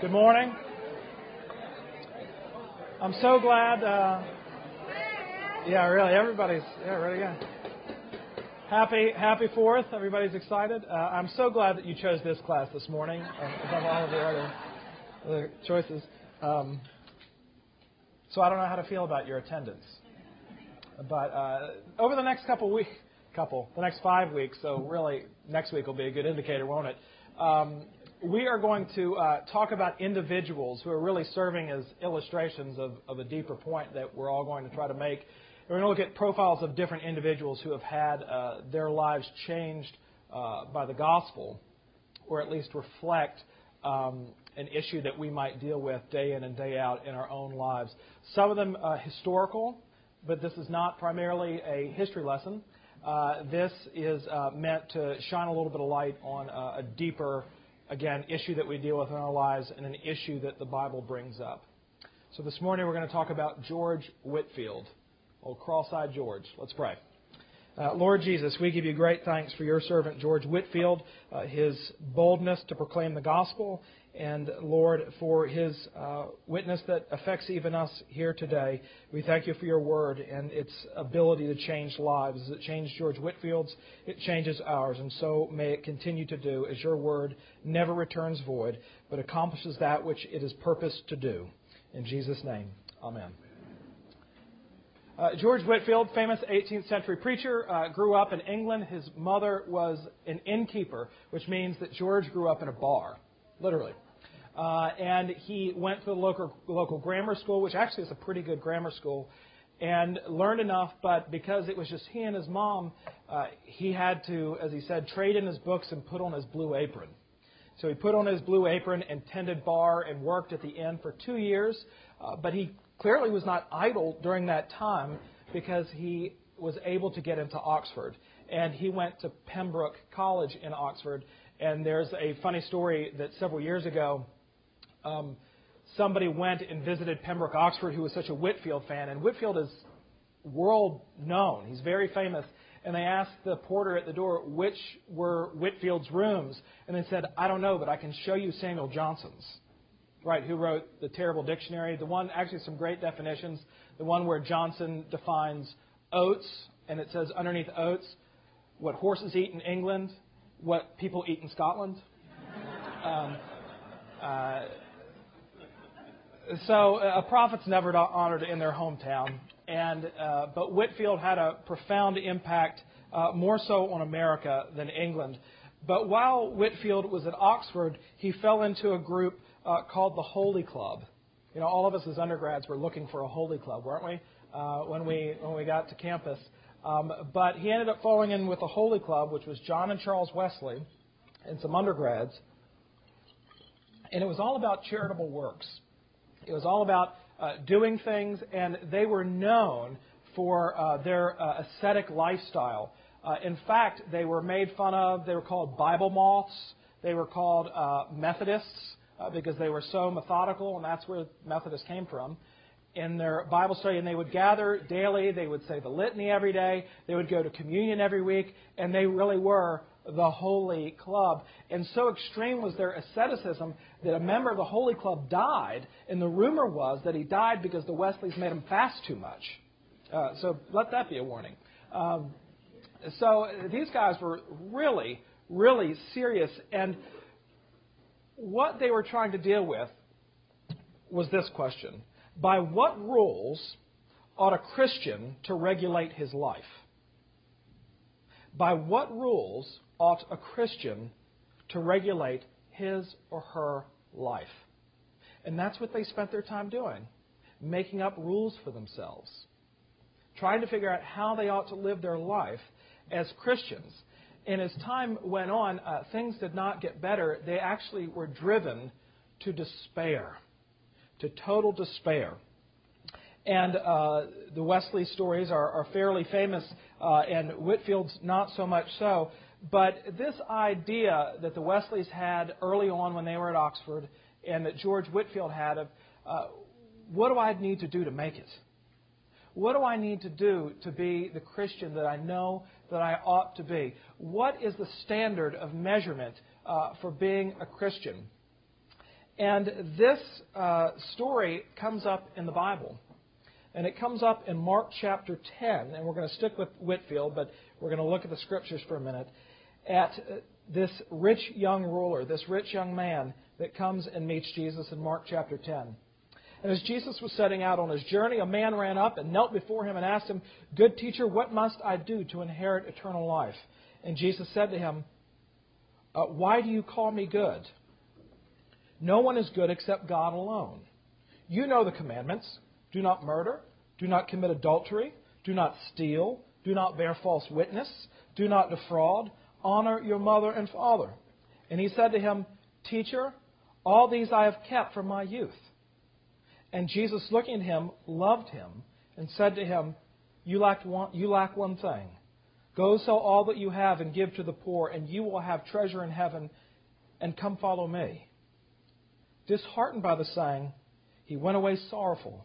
Good morning. I'm so glad. Uh, yeah, really, everybody's yeah, really good. Happy Happy Fourth. Everybody's excited. Uh, I'm so glad that you chose this class this morning uh, above all of the other, other choices. Um, so I don't know how to feel about your attendance, but uh, over the next couple weeks, couple the next five weeks. So really, next week will be a good indicator, won't it? Um, we are going to uh, talk about individuals who are really serving as illustrations of, of, a deeper point that we're all going to try to make. We're going to look at profiles of different individuals who have had uh, their lives changed uh, by the gospel, or at least reflect um, an issue that we might deal with day in and day out in our own lives. Some of them uh, historical, but this is not primarily a history lesson. Uh, this is uh, meant to shine a little bit of light on a deeper again, issue that we deal with in our lives and an issue that the Bible brings up. So this morning we're going to talk about George Whitefield, old cross-eyed George. Let's pray. Uh, Lord Jesus, we give you great thanks for your servant George Whitefield, uh, his boldness to proclaim the gospel, and Lord, for his uh, witness that affects even us here today. We thank you for your word and its ability to change lives. As it changed George Whitefield's, it changes ours, and so may it continue to do, as your word never returns void, but accomplishes that which it is purposed to do. In Jesus' name, amen. Uh, George Whitefield, famous 18th century preacher, uh, grew up in England. His mother was an innkeeper, which means that George grew up in a bar, literally. Uh, and he went to the local, local grammar school, which actually is a pretty good grammar school, and learned enough. But because it was just he and his mom, uh, he had to, as he said, trade in his books and put on his blue apron. So he put on his blue apron and tended bar and worked at the inn for two years. Uh, but he clearly was not idle during that time because he was able to get into Oxford. And he went to Pembroke College in Oxford. And there's a funny story that several years ago, um, somebody went and visited Pembroke, Oxford, who was such a Whitefield fan, and Whitefield is world known. He's very famous. And they asked the porter at the door which were Whitefield's rooms, and they said, "I don't know, but I can show you Samuel Johnson's." Right, who wrote the terrible dictionary? The one, actually, some great definitions. The one where Johnson defines oats, and it says underneath oats, what horses eat in England, what people eat in Scotland. Um, uh, so a prophet's never honored in their hometown, and uh, but Whitefield had a profound impact, uh, more so on America than England. But while Whitefield was at Oxford, he fell into a group uh, called the Holy Club. You know, all of us as undergrads were looking for a Holy Club, weren't we? Uh, when we when we got to campus. Um, but he ended up falling in with the Holy Club, which was John and Charles Wesley, and some undergrads. And it was all about charitable works. It was all about uh, doing things, and they were known for uh, their uh, ascetic lifestyle. Uh, in fact, they were made fun of. They were called Bible moths. They were called uh, Methodists uh, because they were so methodical, and that's where Methodists came from. In their Bible study, and they would gather daily. They would say the litany every day. They would go to communion every week, and they really were the Holy Club. And so extreme was their asceticism that a member of the Holy Club died, and the rumor was that he died because the Wesleys made him fast too much. Uh, so let that be a warning. Um, so these guys were really, really serious. And what they were trying to deal with was this question By what rules ought a Christian to regulate his life? By what rules ought a Christian to regulate his or her life? And that's what they spent their time doing, making up rules for themselves, trying to figure out how they ought to live their life as Christians. And as time went on, uh, things did not get better. They actually were driven to despair, to total despair. And uh, the Wesley stories are, are fairly famous, uh, and Whitefield's not so much so. But this idea that the Wesleys had early on when they were at Oxford, and that George Whitefield had of uh, what do I need to do to make it? What do I need to do to be the Christian that I know that I ought to be? What is the standard of measurement uh, for being a Christian? And this uh, story comes up in the Bible. And it comes up in Mark chapter 10. And we're going to stick with Whitefield, but we're going to look at the scriptures for a minute. At uh, this rich young ruler, this rich young man that comes and meets Jesus in Mark chapter 10. And as Jesus was setting out on his journey, a man ran up and knelt before him and asked him, Good teacher, what must I do to inherit eternal life? And Jesus said to him, uh, Why do you call me good? No one is good except God alone. You know the commandments do not murder, do not commit adultery, do not steal, do not bear false witness, do not defraud, honor your mother and father. And he said to him, Teacher, all these I have kept from my youth. And Jesus, looking at him, loved him and said to him, You lack one, you lack one thing. Go sell all that you have and give to the poor, and you will have treasure in heaven, and come follow me. Disheartened by the saying, he went away sorrowful,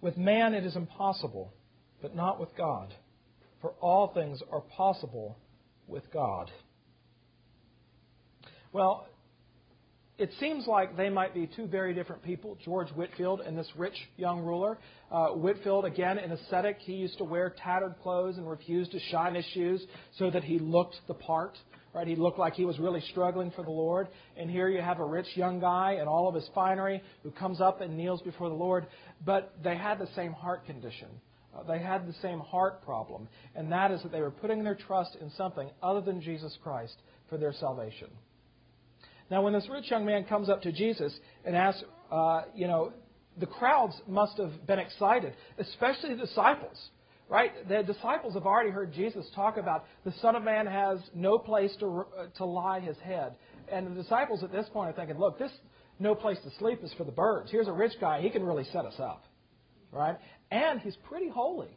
With man it is impossible, but not with God, for all things are possible with God. Well, it seems like they might be two very different people, George Whitefield and this rich young ruler. Uh, Whitefield, again, an ascetic, he used to wear tattered clothes and refused to shine his shoes so that he looked the part. Right? He looked like he was really struggling for the Lord. And here you have a rich young guy in all of his finery who comes up and kneels before the Lord. But they had the same heart condition. Uh, they had the same heart problem. And that is that they were putting their trust in something other than Jesus Christ for their salvation. Now, when this rich young man comes up to Jesus and asks, uh, you know, the crowds must have been excited, especially the disciples, right? The disciples have already heard Jesus talk about the Son of Man has no place to, uh, to lie his head. And the disciples at this point are thinking, look, this no place to sleep is for the birds. Here's a rich guy. He can really set us up, right? And he's pretty holy.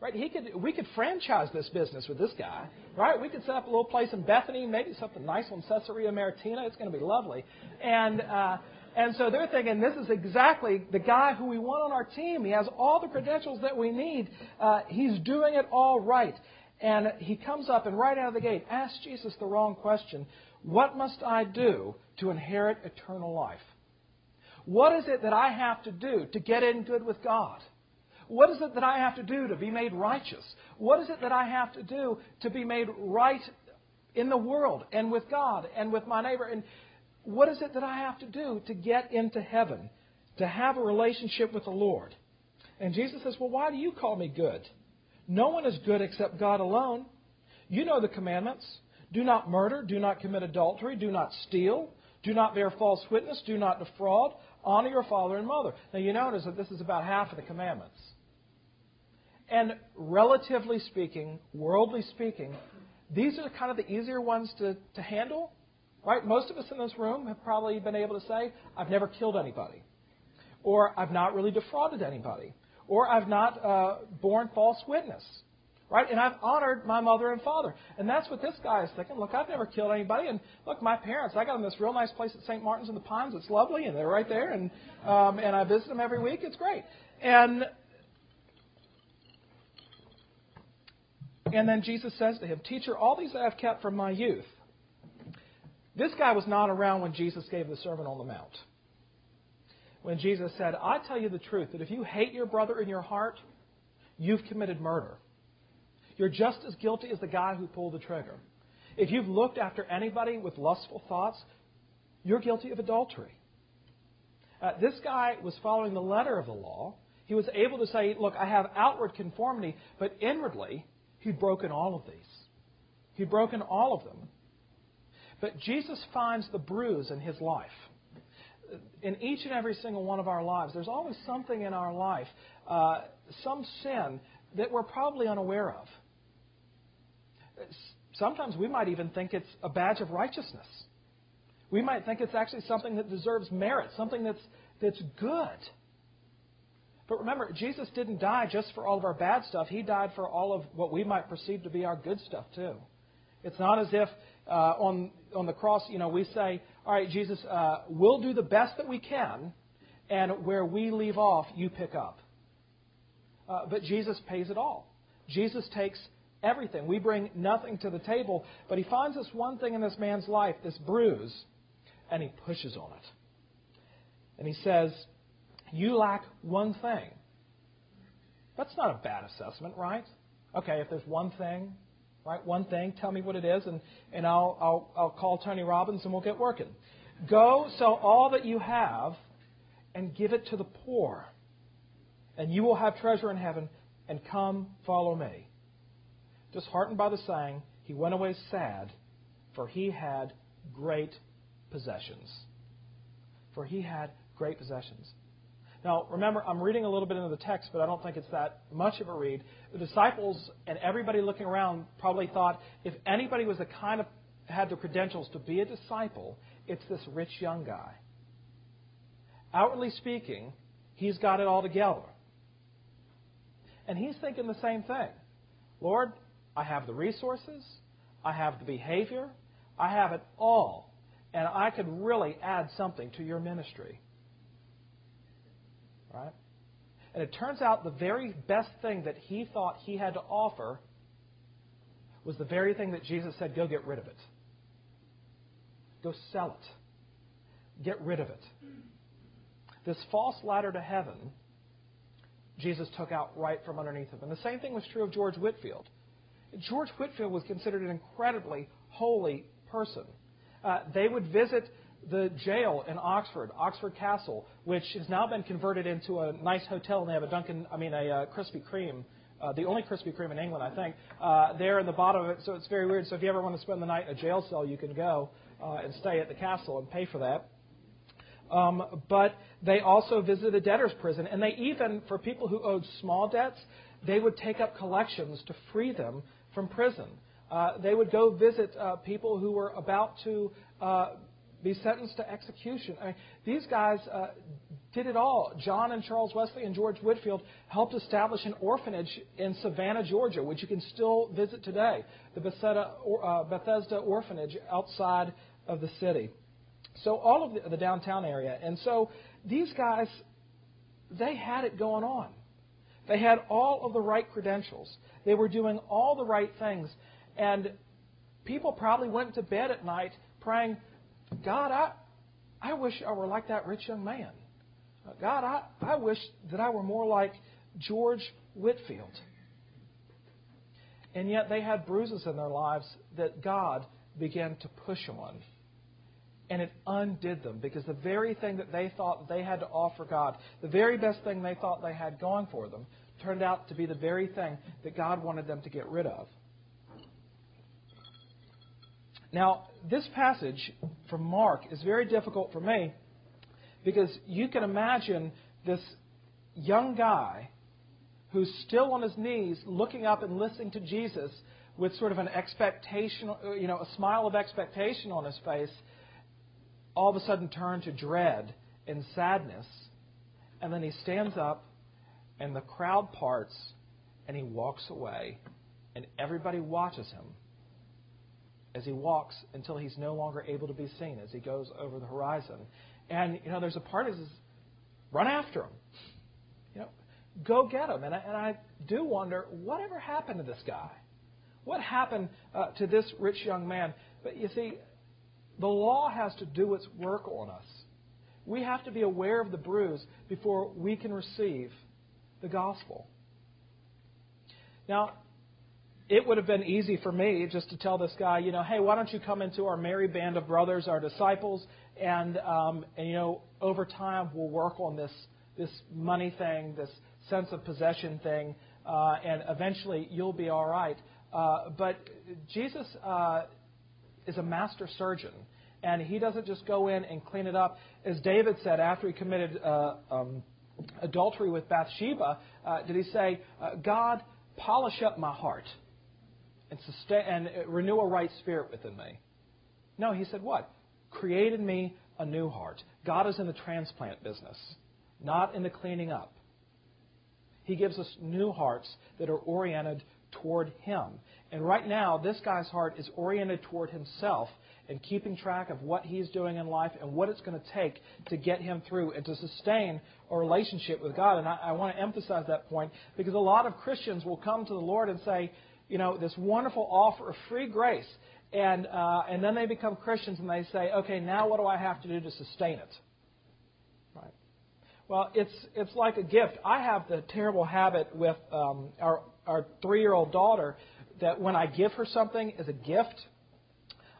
Right? He could, we could franchise this business with this guy. Right? We could set up a little place in Bethany, maybe something nice on Caesarea Maritima. It's going to be lovely. And, uh, and so they're thinking this is exactly the guy who we want on our team. He has all the credentials that we need. Uh, he's doing it all right. And he comes up and right out of the gate asks Jesus the wrong question What must I do to inherit eternal life? What is it that I have to do to get in good with God? What is it that I have to do to be made righteous? What is it that I have to do to be made right in the world and with God and with my neighbor? And what is it that I have to do to get into heaven, to have a relationship with the Lord? And Jesus says, Well, why do you call me good? No one is good except God alone. You know the commandments. Do not murder, do not commit adultery, do not steal, do not bear false witness, do not defraud, honor your father and mother. Now you notice that this is about half of the commandments. And relatively speaking, worldly speaking, these are kind of the easier ones to, to handle. Right? Most of us in this room have probably been able to say, I've never killed anybody. Or I've not really defrauded anybody. Or I've not uh, borne false witness. Right? And I've honored my mother and father. And that's what this guy is thinking. Look, I've never killed anybody. And look, my parents, I got them this real nice place at St. Martin's in the Pines. It's lovely, and they're right there. And, um, and I visit them every week. It's great. And And then Jesus says to him, Teacher, all these I have kept from my youth. This guy was not around when Jesus gave the Sermon on the Mount. When Jesus said, I tell you the truth, that if you hate your brother in your heart, you've committed murder. You're just as guilty as the guy who pulled the trigger. If you've looked after anybody with lustful thoughts, you're guilty of adultery. Uh, this guy was following the letter of the law. He was able to say, Look, I have outward conformity, but inwardly, He'd broken all of these. He'd broken all of them. But Jesus finds the bruise in his life. In each and every single one of our lives, there's always something in our life, uh, some sin that we're probably unaware of. Sometimes we might even think it's a badge of righteousness. We might think it's actually something that deserves merit, something that's, that's good. But remember, Jesus didn't die just for all of our bad stuff. He died for all of what we might perceive to be our good stuff, too. It's not as if uh, on, on the cross, you know, we say, all right, Jesus, uh, we'll do the best that we can, and where we leave off, you pick up. Uh, but Jesus pays it all. Jesus takes everything. We bring nothing to the table, but he finds this one thing in this man's life, this bruise, and he pushes on it. And he says, you lack one thing. That's not a bad assessment, right? Okay, if there's one thing, right, one thing, tell me what it is, and, and I'll, I'll, I'll call Tony Robbins and we'll get working. Go sell all that you have and give it to the poor, and you will have treasure in heaven, and come follow me. Disheartened by the saying, he went away sad, for he had great possessions. For he had great possessions. Now, remember, I'm reading a little bit into the text, but I don't think it's that much of a read. The disciples and everybody looking around probably thought if anybody was the kind of had the credentials to be a disciple, it's this rich young guy. Outwardly speaking, he's got it all together. And he's thinking the same thing. Lord, I have the resources, I have the behavior, I have it all, and I could really add something to your ministry. Right? And it turns out the very best thing that he thought he had to offer was the very thing that Jesus said, go get rid of it. Go sell it. Get rid of it. This false ladder to heaven, Jesus took out right from underneath him. And the same thing was true of George Whitefield. George Whitefield was considered an incredibly holy person. Uh, they would visit the jail in Oxford, Oxford Castle, which has now been converted into a nice hotel, and they have a Dunkin', I mean, a uh, Krispy Kreme, uh, the only Krispy Kreme in England, I think, uh, there in the bottom of it. So it's very weird. So if you ever want to spend the night in a jail cell, you can go uh, and stay at the castle and pay for that. Um, but they also visited a debtor's prison, and they even, for people who owed small debts, they would take up collections to free them from prison. Uh, they would go visit uh, people who were about to uh, be sentenced to execution. I mean, these guys uh, did it all. John and Charles Wesley and George Whitefield helped establish an orphanage in Savannah, Georgia, which you can still visit today, the Bethesda, uh, Bethesda Orphanage outside of the city. So all of the, the downtown area. And so these guys, they had it going on. They had all of the right credentials. They were doing all the right things. And people probably went to bed at night praying, God, I, I wish I were like that rich young man. Uh, God, I, I wish that I were more like George Whitefield. And yet they had bruises in their lives that God began to push on. And it undid them because the very thing that they thought they had to offer God, the very best thing they thought they had going for them, turned out to be the very thing that God wanted them to get rid of. Now, this passage from Mark is very difficult for me because you can imagine this young guy who's still on his knees looking up and listening to Jesus with sort of an expectation, you know, a smile of expectation on his face, all of a sudden turn to dread and sadness. And then he stands up and the crowd parts and he walks away and everybody watches him as he walks until he's no longer able to be seen as he goes over the horizon. And, you know, there's a part that says, run after him. You know, go get him. And I, and I do wonder, whatever happened to this guy? What happened uh, to this rich young man? But you see, the law has to do its work on us. We have to be aware of the bruise before we can receive the gospel. Now, it would have been easy for me just to tell this guy, you know, hey, why don't you come into our merry band of brothers, our disciples, and, um, and you know, over time we'll work on this this money thing, this sense of possession thing, uh, and eventually you'll be all right. Uh, but Jesus uh, is a master surgeon, and he doesn't just go in and clean it up. As David said after he committed uh, um, adultery with Bathsheba, uh, did he say, uh, God, polish up my heart? And, sustain, and renew a right spirit within me. No, he said what? create in me a new heart. God is in the transplant business, not in the cleaning up. He gives us new hearts that are oriented toward Him. And right now, this guy's heart is oriented toward himself and keeping track of what he's doing in life and what it's going to take to get him through and to sustain a relationship with God. And I, I want to emphasize that point because a lot of Christians will come to the Lord and say, you know, this wonderful offer of free grace. And, uh, and then they become Christians and they say, okay, now what do I have to do to sustain it? Right. Well, it's, it's like a gift. I have the terrible habit with um, our, our three year old daughter that when I give her something as a gift,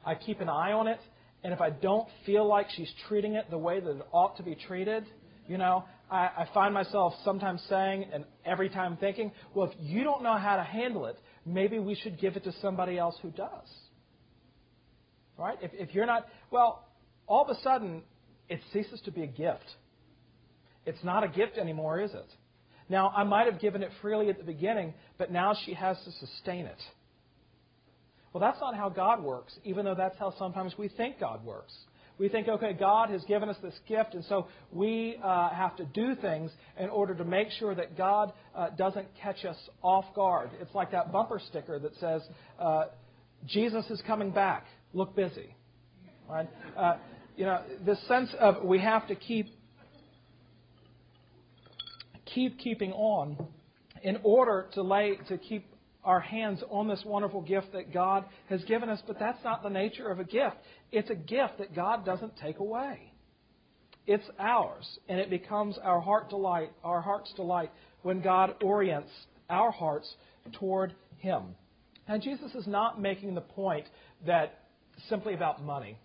I keep an eye on it. And if I don't feel like she's treating it the way that it ought to be treated, you know, I, I find myself sometimes saying and every time thinking, well, if you don't know how to handle it, maybe we should give it to somebody else who does. Right? If, if you're not, well, all of a sudden, it ceases to be a gift. It's not a gift anymore, is it? Now, I might have given it freely at the beginning, but now she has to sustain it. Well, that's not how God works, even though that's how sometimes we think God works. We think, okay, God has given us this gift, and so we uh, have to do things in order to make sure that God uh, doesn't catch us off guard. It's like that bumper sticker that says, uh, Jesus is coming back. Look busy. Right? Uh, you know, this sense of we have to keep keep keeping on in order to lay to keep our hands on this wonderful gift that God has given us, but that's not the nature of a gift. It's a gift that God doesn't take away. It's ours, and it becomes our heart delight, our heart's delight when God orients our hearts toward Him. And Jesus is not making the point that simply about money.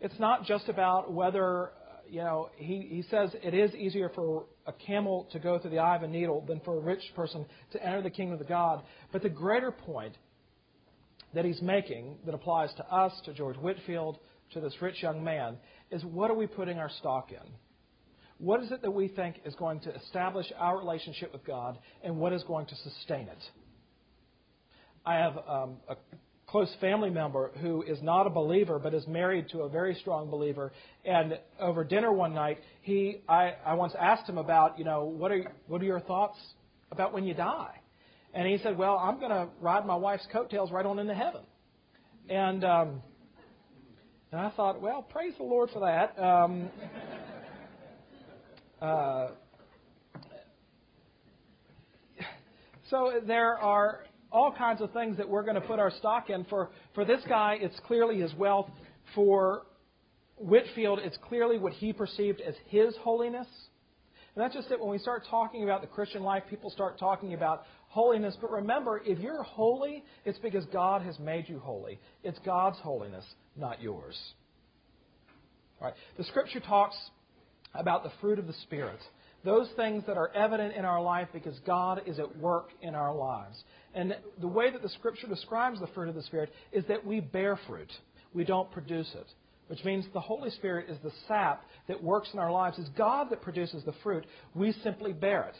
It's not just about whether you know, he, he says it is easier for a camel to go through the eye of a needle than for a rich person to enter the kingdom of God. But the greater point that he's making that applies to us, to George Whitefield, to this rich young man, is what are we putting our stock in? What is it that we think is going to establish our relationship with God, and what is going to sustain it? I have um, a close family member who is not a believer but is married to a very strong believer. And over dinner one night, he I, I once asked him about, you know, what are what are your thoughts about when you die? And he said, well, I'm going to ride my wife's coattails right on into heaven. And um, and I thought, well, praise the Lord for that. Um, uh, so there are all kinds of things that we're going to put our stock in. For, for this guy, it's clearly his wealth. For Whitefield, it's clearly what he perceived as his holiness. And that's just it. When we start talking about the Christian life, people start talking about holiness. But remember, if you're holy, it's because God has made you holy. It's God's holiness, not yours. All right. The Scripture talks about the fruit of the Spirit those things that are evident in our life because God is at work in our lives. And the way that the Scripture describes the fruit of the Spirit is that we bear fruit. We don't produce it. Which means the Holy Spirit is the sap that works in our lives. It's God that produces the fruit. We simply bear it.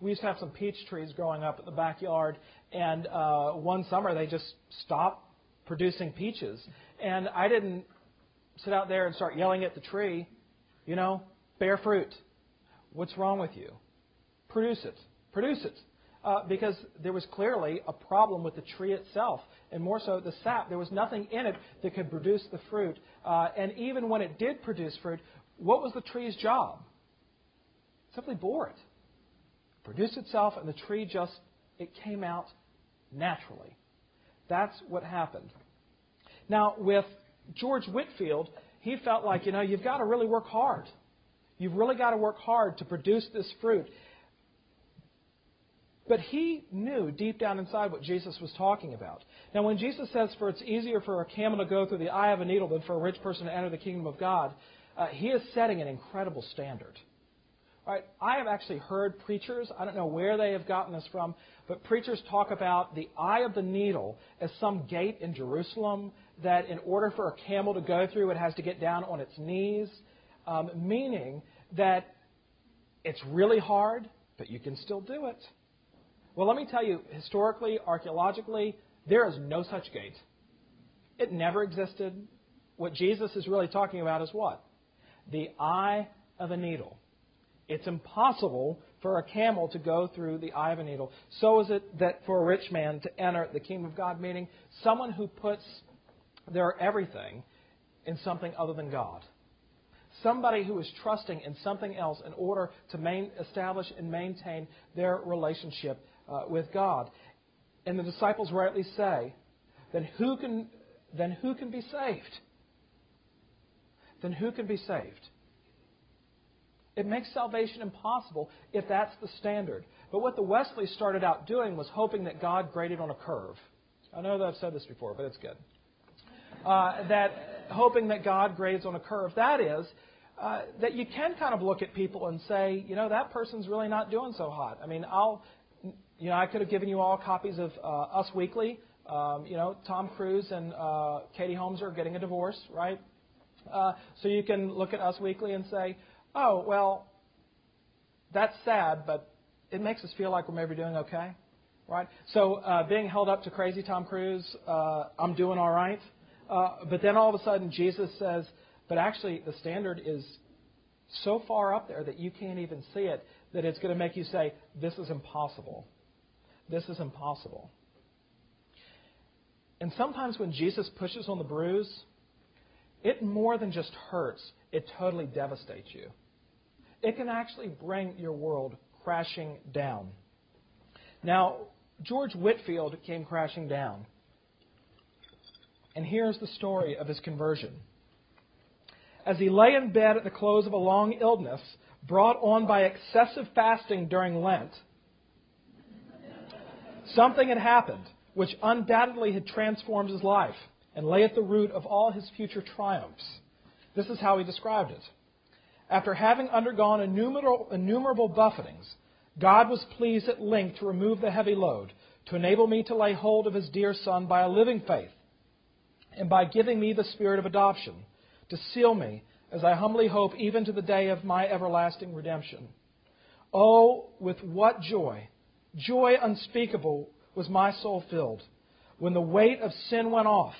We used to have some peach trees growing up in the backyard, and uh, one summer they just stopped producing peaches. And I didn't sit out there and start yelling at the tree, you know, bear fruit. What's wrong with you? Produce it. Produce it. Uh, because there was clearly a problem with the tree itself, and more so the sap. There was nothing in it that could produce the fruit. Uh, and even when it did produce fruit, what was the tree's job? Simply bore it. Produced itself, and the tree just, it came out naturally. That's what happened. Now, with George Whitefield, he felt like, you know, you've got to really work hard. You've really got to work hard to produce this fruit. But he knew deep down inside what Jesus was talking about. Now, when Jesus says, For it's easier for a camel to go through the eye of a needle than for a rich person to enter the kingdom of God, uh, he is setting an incredible standard. Right? I have actually heard preachers, I don't know where they have gotten this from, but preachers talk about the eye of the needle as some gate in Jerusalem that in order for a camel to go through, it has to get down on its knees um, meaning that it's really hard, but you can still do it. Well, let me tell you, historically, archaeologically, there is no such gate. It never existed. what Jesus is really talking about is what? The eye of a needle. It's impossible for a camel to go through the eye of a needle. So is it that for a rich man to enter the kingdom of God, meaning someone who puts their everything in something other than God. Somebody who is trusting in something else in order to main, establish and maintain their relationship uh, with God. And the disciples rightly say, then who can then who can be saved? Then who can be saved? It makes salvation impossible if that's the standard. But what the Wesleys started out doing was hoping that God graded on a curve. I know that I've said this before, but it's good. Uh, that hoping that God grades on a curve. That is, uh, that you can kind of look at people and say, you know, that person's really not doing so hot. I mean, I'll, you know, I could have given you all copies of uh, Us Weekly. Um, you know, Tom Cruise and uh, Katie Holmes are getting a divorce, right? Uh, so you can look at Us Weekly and say, oh, well, that's sad, but it makes us feel like we're maybe doing okay, right? So uh, being held up to crazy Tom Cruise, uh, I'm doing all right. Uh, but then all of a sudden Jesus says, but actually the standard is so far up there that you can't even see it that it's going to make you say, this is impossible. This is impossible. And sometimes when Jesus pushes on the bruise, it more than just hurts, it totally devastates you. It can actually bring your world crashing down. Now, George Whitefield came crashing down. And here's the story of his conversion. As he lay in bed at the close of a long illness brought on by excessive fasting during Lent, something had happened which undoubtedly had transformed his life and lay at the root of all his future triumphs. This is how he described it. After having undergone innumerable, innumerable buffetings, God was pleased at length to remove the heavy load, to enable me to lay hold of his dear Son by a living faith, and by giving me the spirit of adoption, to seal me, as I humbly hope, even to the day of my everlasting redemption. Oh, with what joy, joy unspeakable, was my soul filled when the weight of sin went off,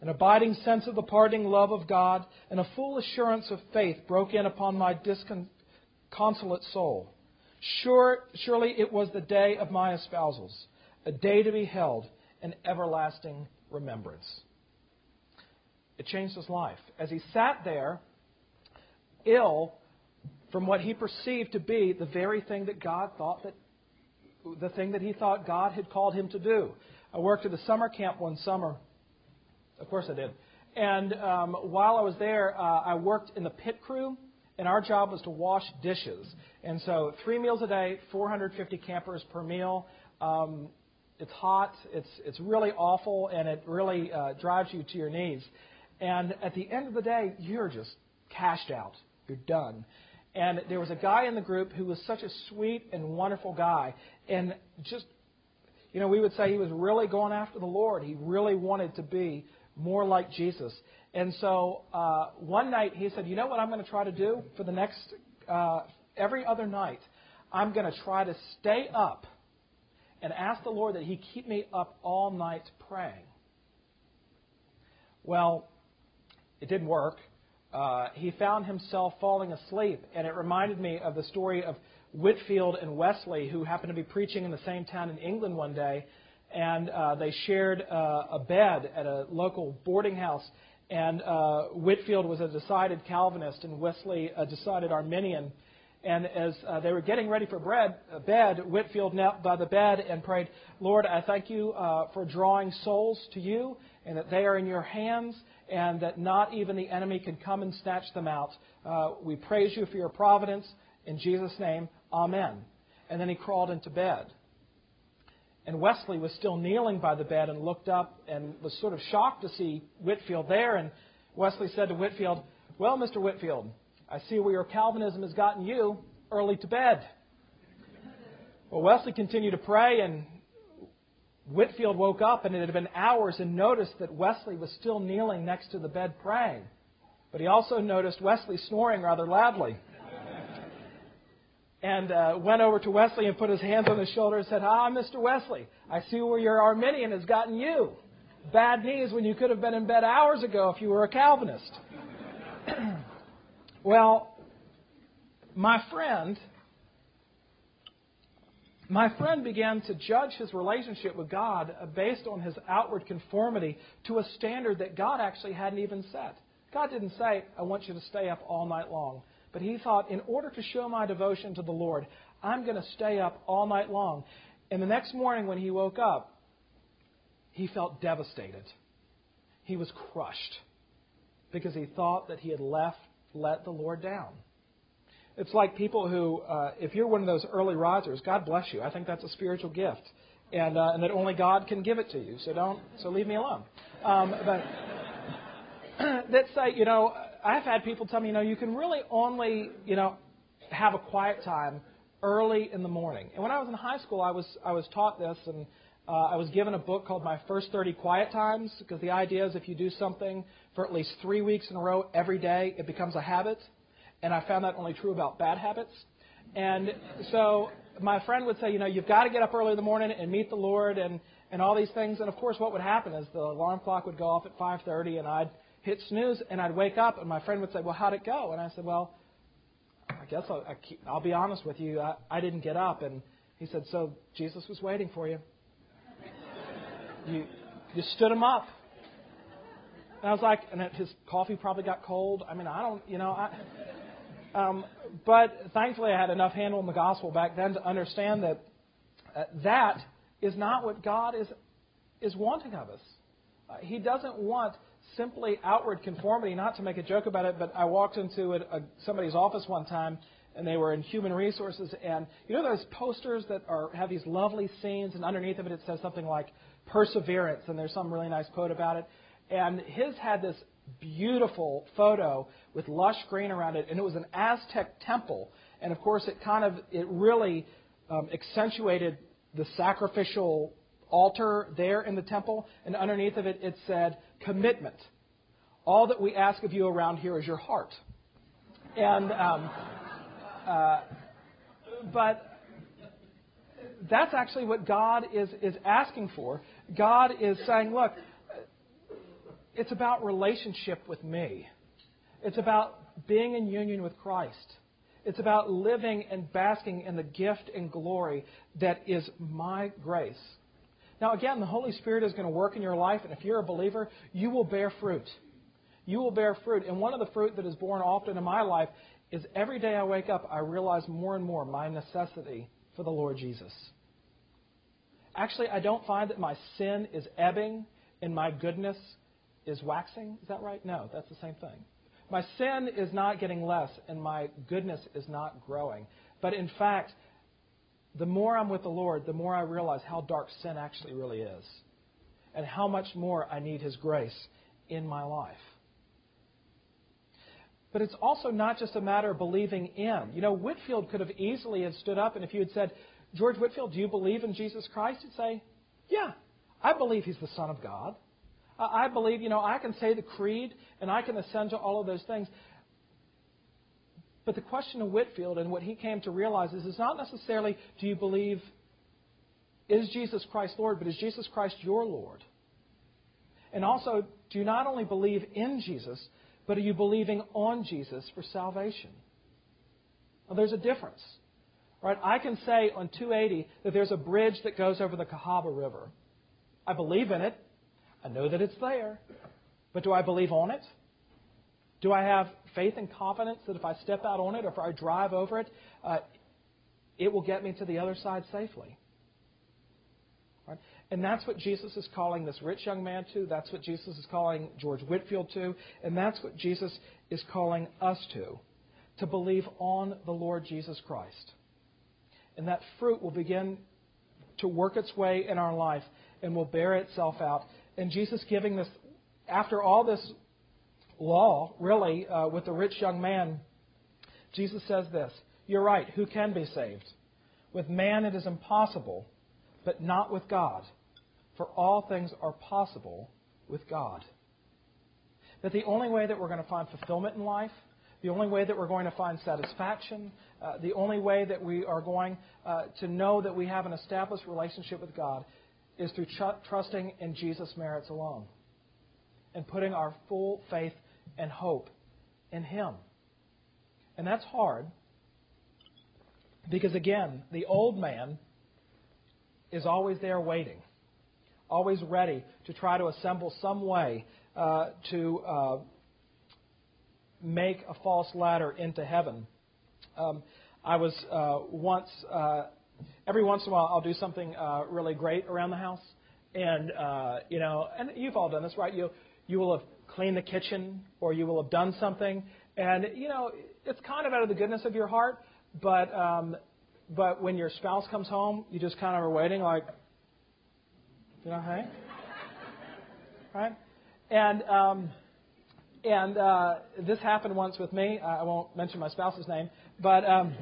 an abiding sense of the parting love of God, and a full assurance of faith broke in upon my disconsolate soul. Sure, surely it was the day of my espousals, a day to be held in everlasting remembrance. It changed his life. As he sat there, ill from what he perceived to be the very thing that God thought that the thing that he thought God had called him to do. I worked at a summer camp one summer. Of course I did. And um, while I was there, uh, I worked in the pit crew, and our job was to wash dishes. And so, three meals a day, 450 campers per meal. Um, it's hot, it's, it's really awful, and it really uh, drives you to your knees. And at the end of the day, you're just cashed out. You're done. And there was a guy in the group who was such a sweet and wonderful guy. And just, you know, we would say he was really going after the Lord. He really wanted to be more like Jesus. And so uh, one night he said, You know what I'm going to try to do for the next, uh, every other night? I'm going to try to stay up and ask the Lord that He keep me up all night praying. Well, it didn't work uh, he found himself falling asleep. And it reminded me of the story of Whitefield and Wesley, who happened to be preaching in the same town in England one day. And uh, they shared uh, a bed at a local boarding house. And uh, Whitefield was a decided Calvinist, and Wesley a decided Arminian. And as uh, they were getting ready for bread, uh, bed, Whitefield knelt by the bed and prayed, Lord, I thank you uh, for drawing souls to you and that they are in your hands and that not even the enemy can come and snatch them out. Uh, we praise you for your providence. In Jesus' name, amen. And then he crawled into bed. And Wesley was still kneeling by the bed and looked up and was sort of shocked to see Whitefield there. And Wesley said to Whitefield, Well, Mr. Whitefield, I see where your Calvinism has gotten you early to bed. Well, Wesley continued to pray, and Whitefield woke up and it had been hours and noticed that Wesley was still kneeling next to the bed praying. But he also noticed Wesley snoring rather loudly. and uh, went over to Wesley and put his hands on his shoulder and said, Ah, Mr. Wesley, I see where your Arminian has gotten you. bad knees when you could have been in bed hours ago if you were a Calvinist. well, my friend my friend began to judge his relationship with God based on his outward conformity to a standard that God actually hadn't even set. God didn't say, I want you to stay up all night long. But he thought, in order to show my devotion to the Lord, I'm going to stay up all night long. And the next morning when he woke up, he felt devastated. He was crushed because he thought that he had left, let the Lord down. It's like people who, uh, if you're one of those early risers, God bless you. I think that's a spiritual gift, and uh, and that only God can give it to you. So don't, so leave me alone. Um, but that say, you know, I've had people tell me, you know, you can really only, you know, have a quiet time early in the morning. And when I was in high school, I was I was taught this, and uh, I was given a book called My First 30 Quiet Times because the idea is if you do something for at least three weeks in a row every day, it becomes a habit. And I found that only true about bad habits. And so my friend would say, you know, you've got to get up early in the morning and meet the Lord and, and all these things. And of course, what would happen is the alarm clock would go off at 5:30, and I'd hit snooze, and I'd wake up, and my friend would say, well, how'd it go? And I said, well, I guess I'll, I keep, I'll be honest with you. I, I didn't get up. And he said, so Jesus was waiting for you. You, you stood him up. And I was like, and his coffee probably got cold. I mean, I don't, you know, I. Um, but thankfully, I had enough handle in the gospel back then to understand that uh, that is not what God is is wanting of us. Uh, he doesn't want simply outward conformity. Not to make a joke about it, but I walked into a, a, somebody's office one time, and they were in human resources, and you know those posters that are have these lovely scenes, and underneath of it it says something like perseverance, and there's some really nice quote about it. And his had this beautiful photo with lush green around it, and it was an Aztec temple. And of course, it kind of it really um, accentuated the sacrificial altar there in the temple, and underneath of it, it said commitment. All that we ask of you around here is your heart. And um, uh, but that's actually what God is is asking for. God is saying, look, it's about relationship with me. It's about being in union with Christ. It's about living and basking in the gift and glory that is my grace. Now, again, the Holy Spirit is going to work in your life, and if you're a believer, you will bear fruit. You will bear fruit. And one of the fruit that is born often in my life is every day I wake up, I realize more and more my necessity for the Lord Jesus. Actually, I don't find that my sin is ebbing and my goodness is waxing. Is that right? No, that's the same thing. My sin is not getting less, and my goodness is not growing. But in fact, the more I'm with the Lord, the more I realize how dark sin actually really is, and how much more I need His grace in my life. But it's also not just a matter of believing in. You know, Whitefield could have easily have stood up, and if you had said, George Whitefield, do you believe in Jesus Christ? He'd say, Yeah, I believe He's the Son of God. I believe, you know, I can say the creed and I can ascend to all of those things. But the question of Whitefield and what he came to realize is it's not necessarily do you believe, is Jesus Christ Lord, but is Jesus Christ your Lord? And also, do you not only believe in Jesus, but are you believing on Jesus for salvation? Well, there's a difference. Right? I can say on 280 that there's a bridge that goes over the Cahaba River. I believe in it. I know that it's there. But do I believe on it? Do I have faith and confidence that if I step out on it or if I drive over it, uh, it will get me to the other side safely? Right? And that's what Jesus is calling this rich young man to. That's what Jesus is calling George Whitefield to. And that's what Jesus is calling us to. To believe on the Lord Jesus Christ. And that fruit will begin to work its way in our life and will bear itself out and Jesus giving this, after all this law, really, uh, with the rich young man, Jesus says this You're right, who can be saved? With man it is impossible, but not with God. For all things are possible with God. That the only way that we're going to find fulfillment in life, the only way that we're going to find satisfaction, uh, the only way that we are going uh, to know that we have an established relationship with God is through tr- trusting in Jesus' merits alone and putting our full faith and hope in Him. And that's hard because, again, the old man is always there waiting, always ready to try to assemble some way uh, to uh, make a false ladder into heaven. Um, I was uh, once, uh, every once in a while, I'll do something uh, really great around the house. And, uh, you know, and you've all done this, right? You, you will have cleaned the kitchen or you will have done something. And, you know, it's kind of out of the goodness of your heart, but, um, but when your spouse comes home, you just kind of are waiting, like, you know, hey? Right? And, um, and uh, this happened once with me. I won't mention my spouse's name, but um,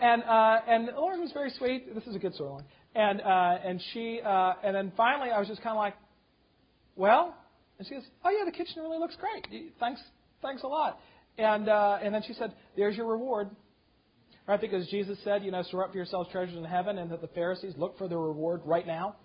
and uh, and Lauren was very sweet. This is a good storyline. And uh, and she uh, and then finally I was just kind of like, well, and she goes, oh yeah, the kitchen really looks great. Thanks, thanks a lot. And uh, and then she said, there's your reward. Right, because Jesus said, you know, store up for yourselves treasures in heaven, and that the Pharisees look for their reward right now.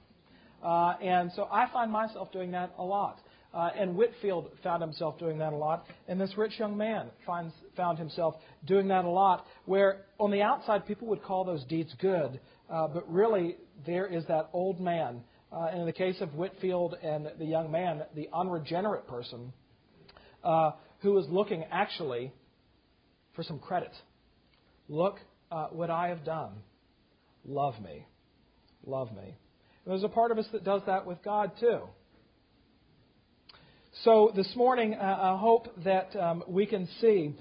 Uh, and so I find myself doing that a lot. Uh, and Whitefield found himself doing that a lot. And this rich young man finds, found himself doing that a lot, where on the outside people would call those deeds good, uh, but really there is that old man. Uh, and in the case of Whitefield and the young man, the unregenerate person, uh, who is looking actually for some credit. Look uh, what I have done. Love me. Love me. And there's a part of us that does that with God too. So this morning, uh, I hope that um, we can see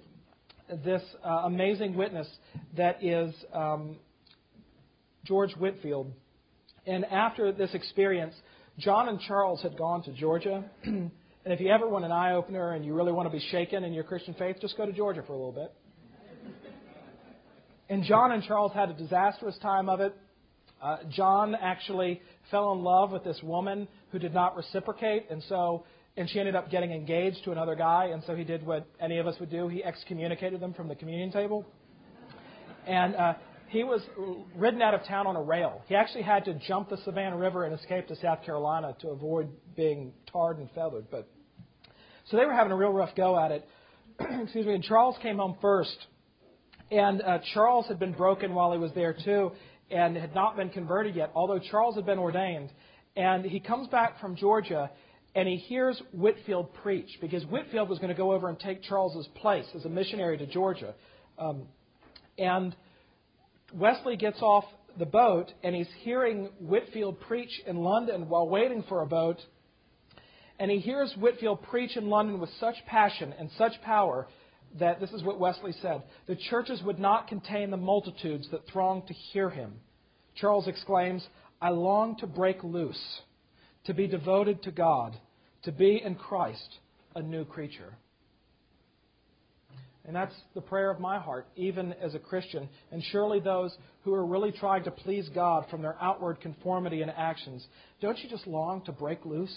this uh, amazing witness that is um, George Whitefield. And after this experience, John and Charles had gone to Georgia. and if you ever want an eye opener and you really want to be shaken in your Christian faith, just go to Georgia for a little bit. and John and Charles had a disastrous time of it. Uh, John actually fell in love with this woman who did not reciprocate, and so and she ended up getting engaged to another guy, and so he did what any of us would do. He excommunicated them from the communion table. And uh, he was ridden out of town on a rail. He actually had to jump the Savannah River and escape to South Carolina to avoid being tarred and feathered. But so they were having a real rough go at it. Excuse me. And Charles came home first, and uh, Charles had been broken while he was there too, and had not been converted yet. Although Charles had been ordained, and he comes back from Georgia and he hears Whitefield preach because Whitefield was going to go over and take Charles's place as a missionary to Georgia. Um, and Wesley gets off the boat and he's hearing Whitefield preach in London while waiting for a boat. And he hears Whitefield preach in London with such passion and such power that this is what Wesley said the churches would not contain the multitudes that thronged to hear him. Charles exclaims, I long to break loose to be devoted to God, to be in Christ a new creature. And that's the prayer of my heart, even as a Christian. And surely those who are really trying to please God from their outward conformity and actions, don't you just long to break loose?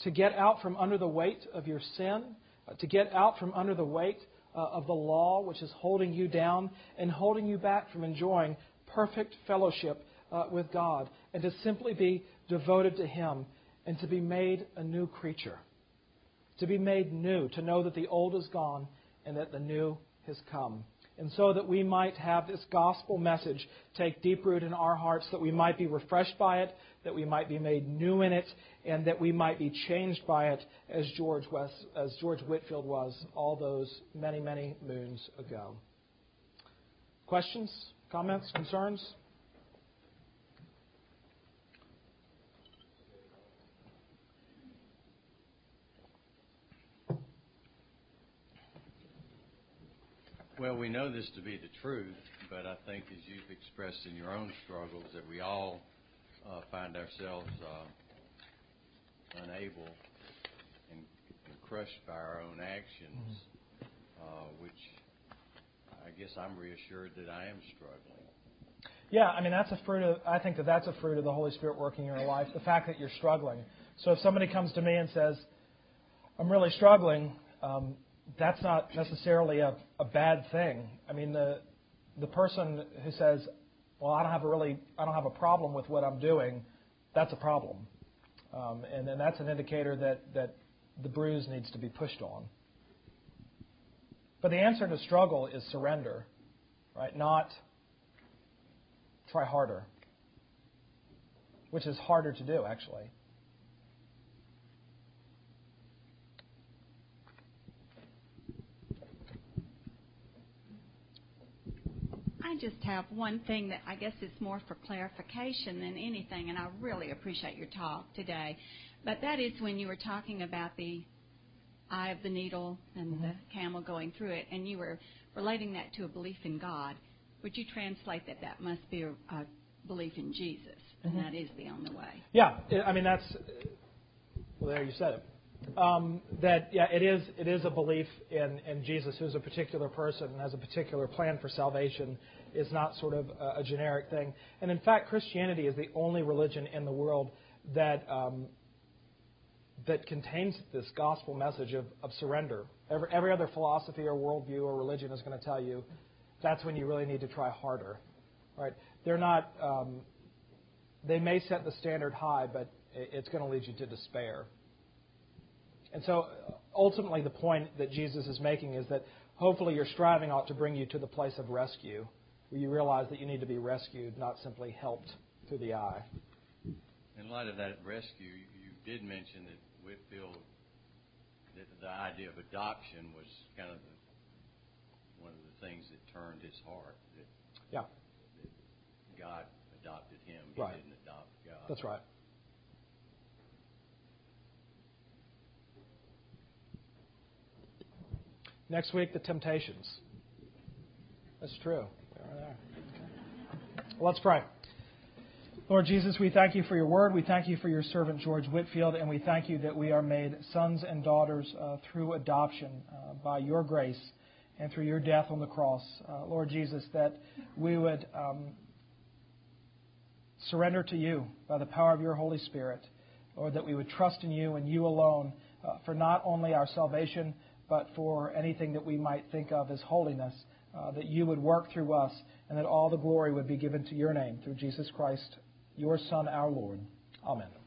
To get out from under the weight of your sin? Uh, to get out from under the weight uh, of the law, which is holding you down and holding you back from enjoying perfect fellowship uh, with God? And to simply be devoted to Him and to be made a new creature. To be made new, to know that the old is gone and that the new has come. And so that we might have this gospel message take deep root in our hearts, that we might be refreshed by it, that we might be made new in it, and that we might be changed by it as George, West, as George Whitefield was all those many, many moons ago. Questions, comments, concerns? Well, we know this to be the truth, but I think as you've expressed in your own struggles, that we all uh, find ourselves uh, unable and, and crushed by our own actions, mm-hmm. uh, which I guess I'm reassured that I am struggling. Yeah, I mean that's a fruit of. I think that that's a fruit of the Holy Spirit working in your life. The fact that you're struggling. So if somebody comes to me and says, "I'm really struggling," um, that's not necessarily a, a bad thing. I mean, the, the person who says, well, I don't have a really, I don't have a problem with what I'm doing, that's a problem. Um, and then that's an indicator that, that the bruise needs to be pushed on. But the answer to struggle is surrender, right? Not try harder, which is harder to do, actually. I just have one thing that I guess is more for clarification than anything, and I really appreciate your talk today. But that is when you were talking about the eye of the needle and mm-hmm. the camel going through it, and you were relating that to a belief in God. Would you translate that that must be a, a belief in Jesus, and mm-hmm. that is the only way? Yeah, I mean that's well, there you said it. Um, that yeah, it is it is a belief in Jesus, who's a particular person and has a particular plan for salvation, is not sort of a, a generic thing. And in fact, Christianity is the only religion in the world that um, that contains this gospel message of, of surrender. Every, every other philosophy or worldview or religion is going to tell you that's when you really need to try harder. Right? They're not. Um, they may set the standard high, but it's going to lead you to despair. And so, ultimately, the point that Jesus is making is that hopefully your striving ought to bring you to the place of rescue where you realize that you need to be rescued, not simply helped through the eye. In light of that rescue, you did mention that Whitefield, that the idea of adoption was kind of the, one of the things that turned his heart. That, yeah. That God adopted him. He right. didn't adopt God. That's right. Next week, the temptations. That's true. Let's pray. Lord Jesus, we thank you for your word. We thank you for your servant George Whitefield, and we thank you that we are made sons and daughters uh, through adoption uh, by your grace and through your death on the cross. Uh, Lord Jesus, that we would um, surrender to you by the power of your Holy Spirit. Lord, that we would trust in you and you alone uh, for not only our salvation, but for anything that we might think of as holiness uh, that you would work through us, and that all the glory would be given to your name through Jesus Christ, your Son, our Lord. Amen.